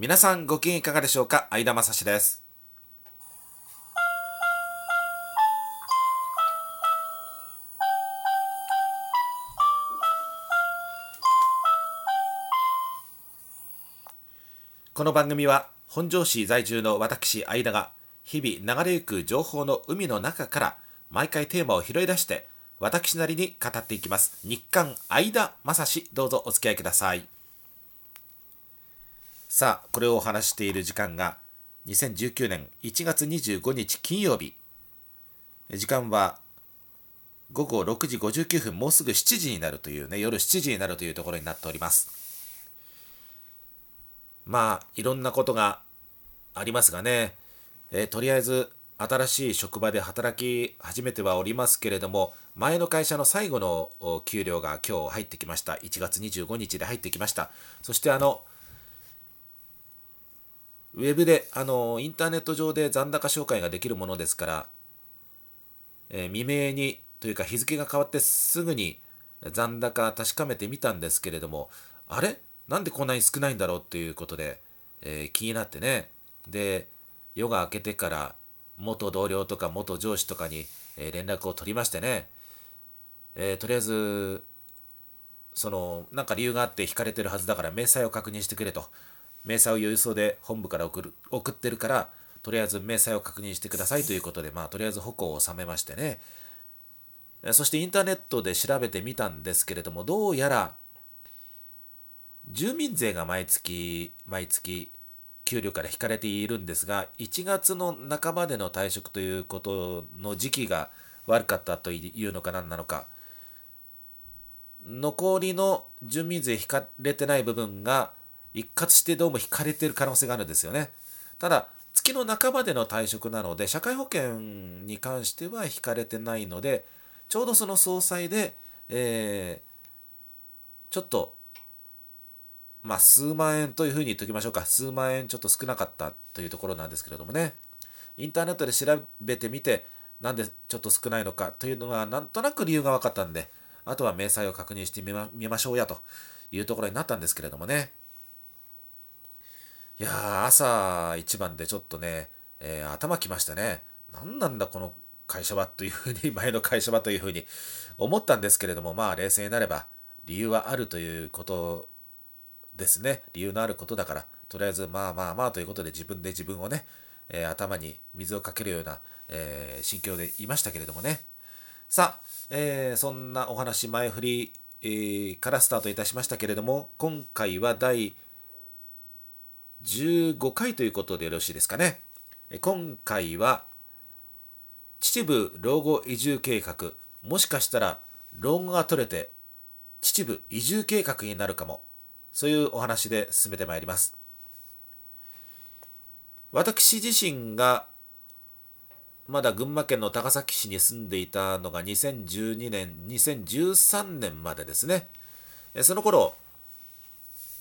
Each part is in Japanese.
皆さんご機嫌いかがでしょうか？相田正史です。この番組は本庄市在住の私相田が日々流れゆく情報の海の中から毎回テーマを拾い出して私なりに語っていきます。日刊相田正史どうぞお付き合いください。さあこれをお話している時間が2019年1月25日金曜日。時間は午後6時59分もうすぐ7時になるというね夜7時になるというところになっております。まあいろんなことがありますがね、えーとりあえず新しい職場で働き始めてはおりますけれども前の会社の最後の給料が今日入ってきました。1月25日で入ってきました。そしてあのウェブであのインターネット上で残高紹介ができるものですから、えー未明にというか日付が変わってすぐに残高確かめてみたんですけれどもあれ？なんでこんなに少ないんだろうっていうことで、えー気になってね。で夜が明けてから元同僚とか元上司とかに、えー連絡を取りましてね、えーとりあえずそのなんか理由があって引かれてるはずだから明細を確認してくれと。明細を郵送で本部から送る送ってるからとりあえず明細を確認してくださいということでまあとりあえず矛を収めましてね。そしてインターネットで調べてみたんですけれどもどうやら住民税が毎月毎月給料から引かれているんですが1月の半ばでの退職ということの時期が悪かったというのか何なのか残りの住民税引かれてない部分が一括してどうも引かれてる可能性があるんですよね。ただ月の半ばでの退職なので社会保険に関しては引かれてないのでちょうどその総裁で、えーちょっとまあ数万円というふうに言っておきましょうか。数万円ちょっと少なかったというところなんですけれどもね。インターネットで調べてみてなんでちょっと少ないのかというのがなんとなく理由が分かったんであとは明細を確認してみましょうやというところになったんですけれどもね。いやー朝一番でちょっとね、えー頭きましたね。何なんだこの会社はというふうに 前の会社はというふうに思ったんですけれどもまあ冷静になれば理由はあるということですね。理由のあることだからとりあえずまあまあまあということで自分で自分をね、えー頭に水をかけるような、えー心境でいましたけれどもね。さあ、えーそんなお話前振り、えーからスタートいたしましたけれども今回は第15回ということでよろしいですかね。今回は秩父老後移住計画もしかしたら老後が取れて秩父移住計画になるかもそういうお話で進めてまいります。私自身がまだ群馬県の高崎市に住んでいたのが2012年2013年までですね。その頃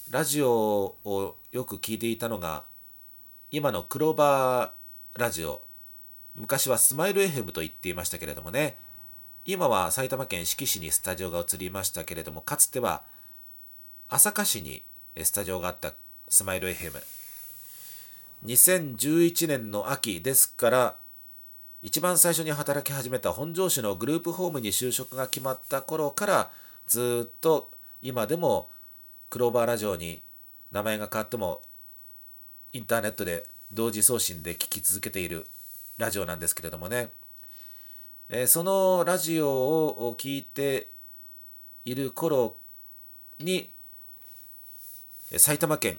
ラジオをよく聞いていたのが今のクローバーラジオ昔はスマイル FM と言っていましたけれどもね今は埼玉県志木市にスタジオが移りましたけれどもかつては朝霞市にスタジオがあったスマイル FM 2011年の秋ですから一番最初に働き始めた本庄市のグループホームに就職が決まった頃からずっと今でもクローバーラジオに名前が変わってもインターネットで同時送信で聞き続けているラジオなんですけれどもね、えーそのラジオを聞いている頃に埼玉県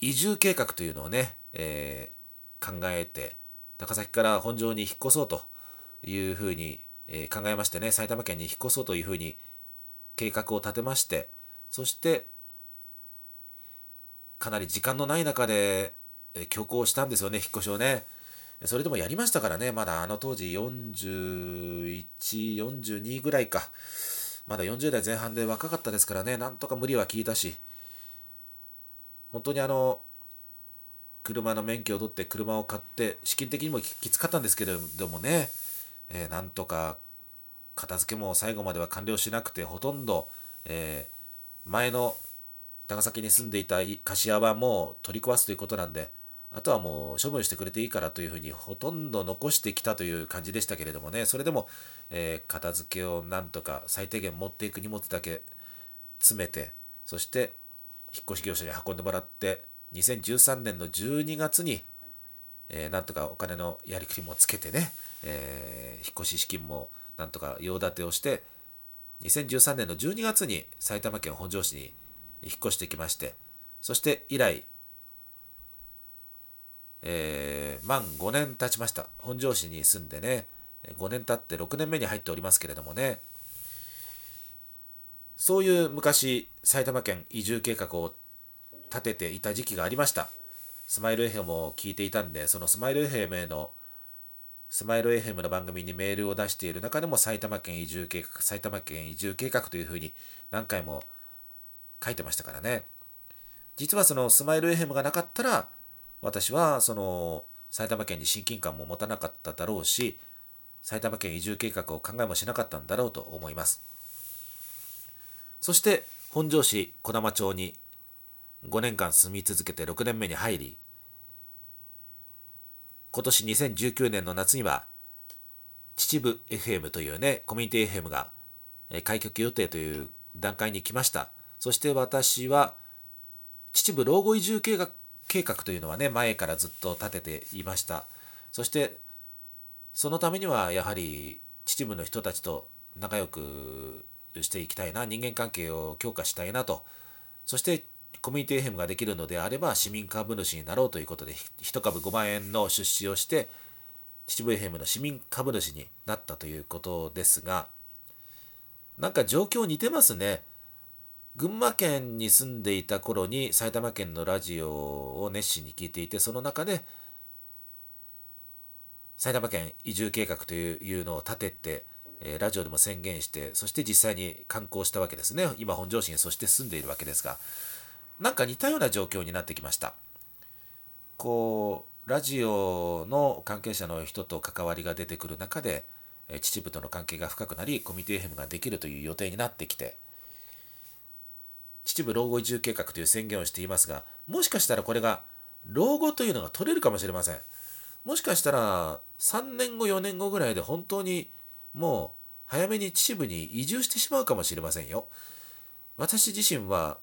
移住計画というのをね、えー考えて高崎から本庄に引っ越そうというふうに、えー考えましてね埼玉県に引っ越そうというふうに計画を立てましてそしてかなり時間のない中でえー強行したんですよね引っ越しをね。それでもやりましたからねまだあの当時4142ぐらいか。まだ40代前半で若かったですからねなんとか無理は聞いたし。本当にあの車の免許を取って車を買って資金的にもききつかったんですけれどもね、えーなんとか片付けも最後までは完了しなくてほとんど、えー前の高崎に住んでいた菓子屋はもう取り壊すということなんであとはもう処分してくれていいからというふうにほとんど残してきたという感じでしたけれどもね。それでも、えー、片付けをなんとか最低限持っていく荷物だけ詰めてそして引っ越し業者に運んでもらって2013年の12月に、えー、なんとかお金のやりくりもつけてね、えー、引っ越し資金もなんとか用立てをして2013年の12月に埼玉県本庄市に引っ越してきましてそして以来、えー、満5年経ちました。本庄市に住んでね5年経って6年目に入っておりますけれどもねそういう昔埼玉県移住計画を立てていた時期がありました。スマイル FM を聞いていたんでそのスマイル FM へのスマイル FM の番組にメールを出している中でも埼玉県移住計画、埼玉県移住計画というふうに何回も書いてましたからね。実はそのスマイル FM がなかったら、私はその埼玉県に親近感も持たなかっただろうし、埼玉県移住計画を考えもしなかったんだろうと思います。そして本庄市児玉町に5年間住み続けて6年目に入り、今年2019年の夏には、秩父 FM というね、コミュニティ FM が開局予定という段階に来ました。そして私は、秩父老後移住計画計画というのはね、前からずっと立てていました。そして、そのためにはやはり秩父の人たちと仲良くしていきたいな、人間関係を強化したいなと。そしてコミュニティ FM ができるのであれば市民株主になろうということで1株5万円の出資をして秩父 FM の市民株主になったということですがなんか状況似てますね。群馬県に住んでいた頃に埼玉県のラジオを熱心に聞いていてその中で埼玉県移住計画というのを立てて、えラジオでも宣言してそして実際に観光したわけですね今本庄市にそして住んでいるわけですがなんか似たような状況になってきました。こうラジオの関係者の人と関わりが出てくる中で秩父との関係が深くなりコミュニティ FM ができるという予定になってきて秩父老後移住計画という宣言をしていますがもしかしたらこれが老後というのが取れるかもしれません。もしかしたら3年後4年後ぐらいで本当にもう早めに秩父に移住してしまうかもしれませんよ。私自身は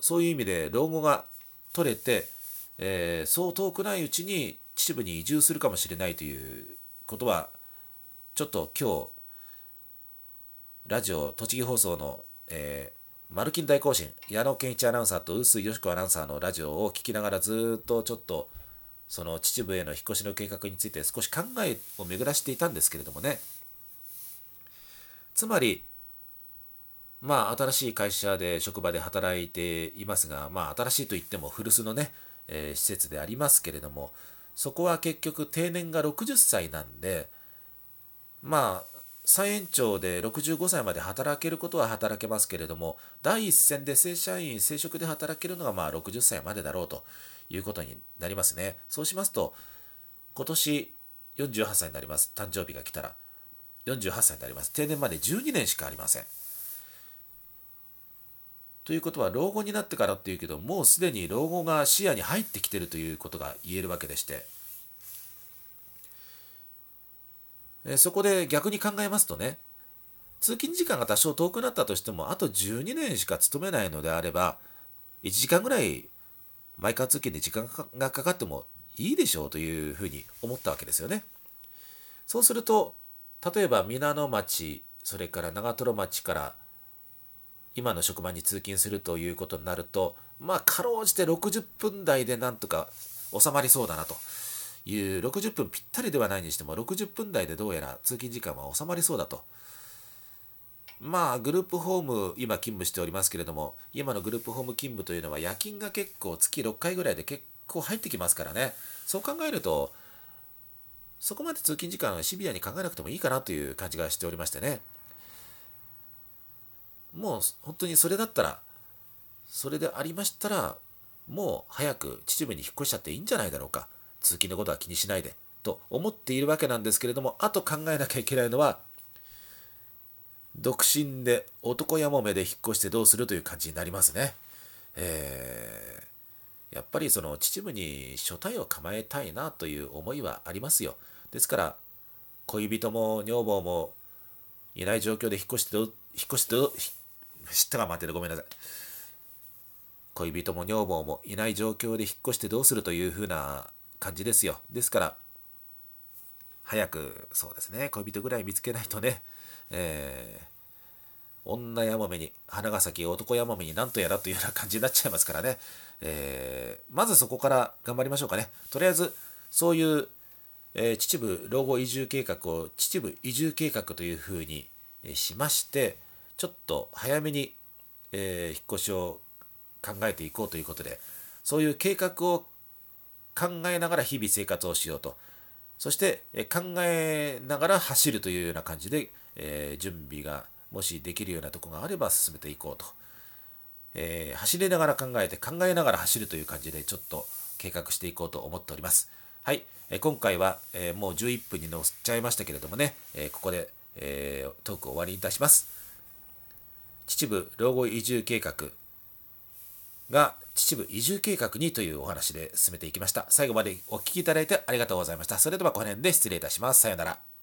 そういう意味で老後が取れて、えー、そう遠くないうちに秩父に移住するかもしれないということはちょっと今日ラジオ栃木放送の、えー、マルキン大行進。矢野健一アナウンサーと臼井よし子アナウンサーのラジオを聞きながらずっとちょっとその秩父への引っ越しの計画について少し考えを巡らしていたんですけれどもね。つまりまあ、新しい会社で職場で働いていますが、まあ、新しいといっても古巣のね、えー、施設でありますけれども、そこは結局定年が60歳なんで、まあ、再延長で65歳まで働けることは働けますけれども、第一線で正社員、正職で働けるのがまあ60歳までだろうということになりますね。そうしますと、今年48歳になります。誕生日が来たら。48歳になります。定年まで12年しかありません。ということは老後になってからっていうけどもうすでに老後が視野に入ってきてるということが言えるわけでしてえそこで逆に考えますとね通勤時間が多少遠くなったとしてもあと12年しか勤めないのであれば1時間ぐらい毎回通勤で時間がかかってもいいでしょうというふうに思ったわけですよね。そうすると例えば皆野町それから長瀞町から今の職場に通勤するということになるとまあかろうじて60分台でなんとか収まりそうだなという60分ぴったりではないにしても60分台でどうやら通勤時間は収まりそうだと。まあグループホーム今勤務しておりますけれども今のグループホーム勤務というのは夜勤が結構月6回ぐらいで結構入ってきますからね。そう考えるとそこまで通勤時間はシビアに考えなくてもいいかなという感じがしておりましてね。もう本当にそれだったらそれでありましたらもう早く秩父に引っ越しちゃっていいんじゃないだろうか。通勤のことは気にしないでと思っているわけなんですけれどもあと考えなきゃいけないのは独身で男やもめで引っ越してどうするという感じになりますね。えー、やっぱりその秩父に所帯を構えたいなという思いはありますよ。ですから恋人も女房もいない状況で引っ越してど引っ越してど知ったか待ってるごめんなさい。恋人も女房もいない状況で引っ越してどうするというふうな感じですよ。ですから早くそうですね恋人ぐらい見つけないとね、えー女やもめに花が咲き男やもめになんとやらというような感じになっちゃいますからね、えー、まずそこから頑張りましょうかねとりあえずそういう、えー、秩父老後移住計画を秩父移住計画というふうにしましてちょっと早めに、えー、引っ越しを考えていこうということでそういう計画を考えながら日々生活をしようと。そして考えながら走るというような感じで、えー、準備がもしできるようなとこがあれば進めていこうと、えー、走りながら考えて考えながら走るという感じでちょっと計画していこうと思っております。はい、えー、今回は、え、もう11分に乗っちゃいましたけれどもね、えここで、えトークを終わりにいたします。秩父老後移住計画。が秩父移住計画にというお話で進めていきました。最後までお聴きいただいてありがとうございました。それではこの辺で失礼いたします。さようなら。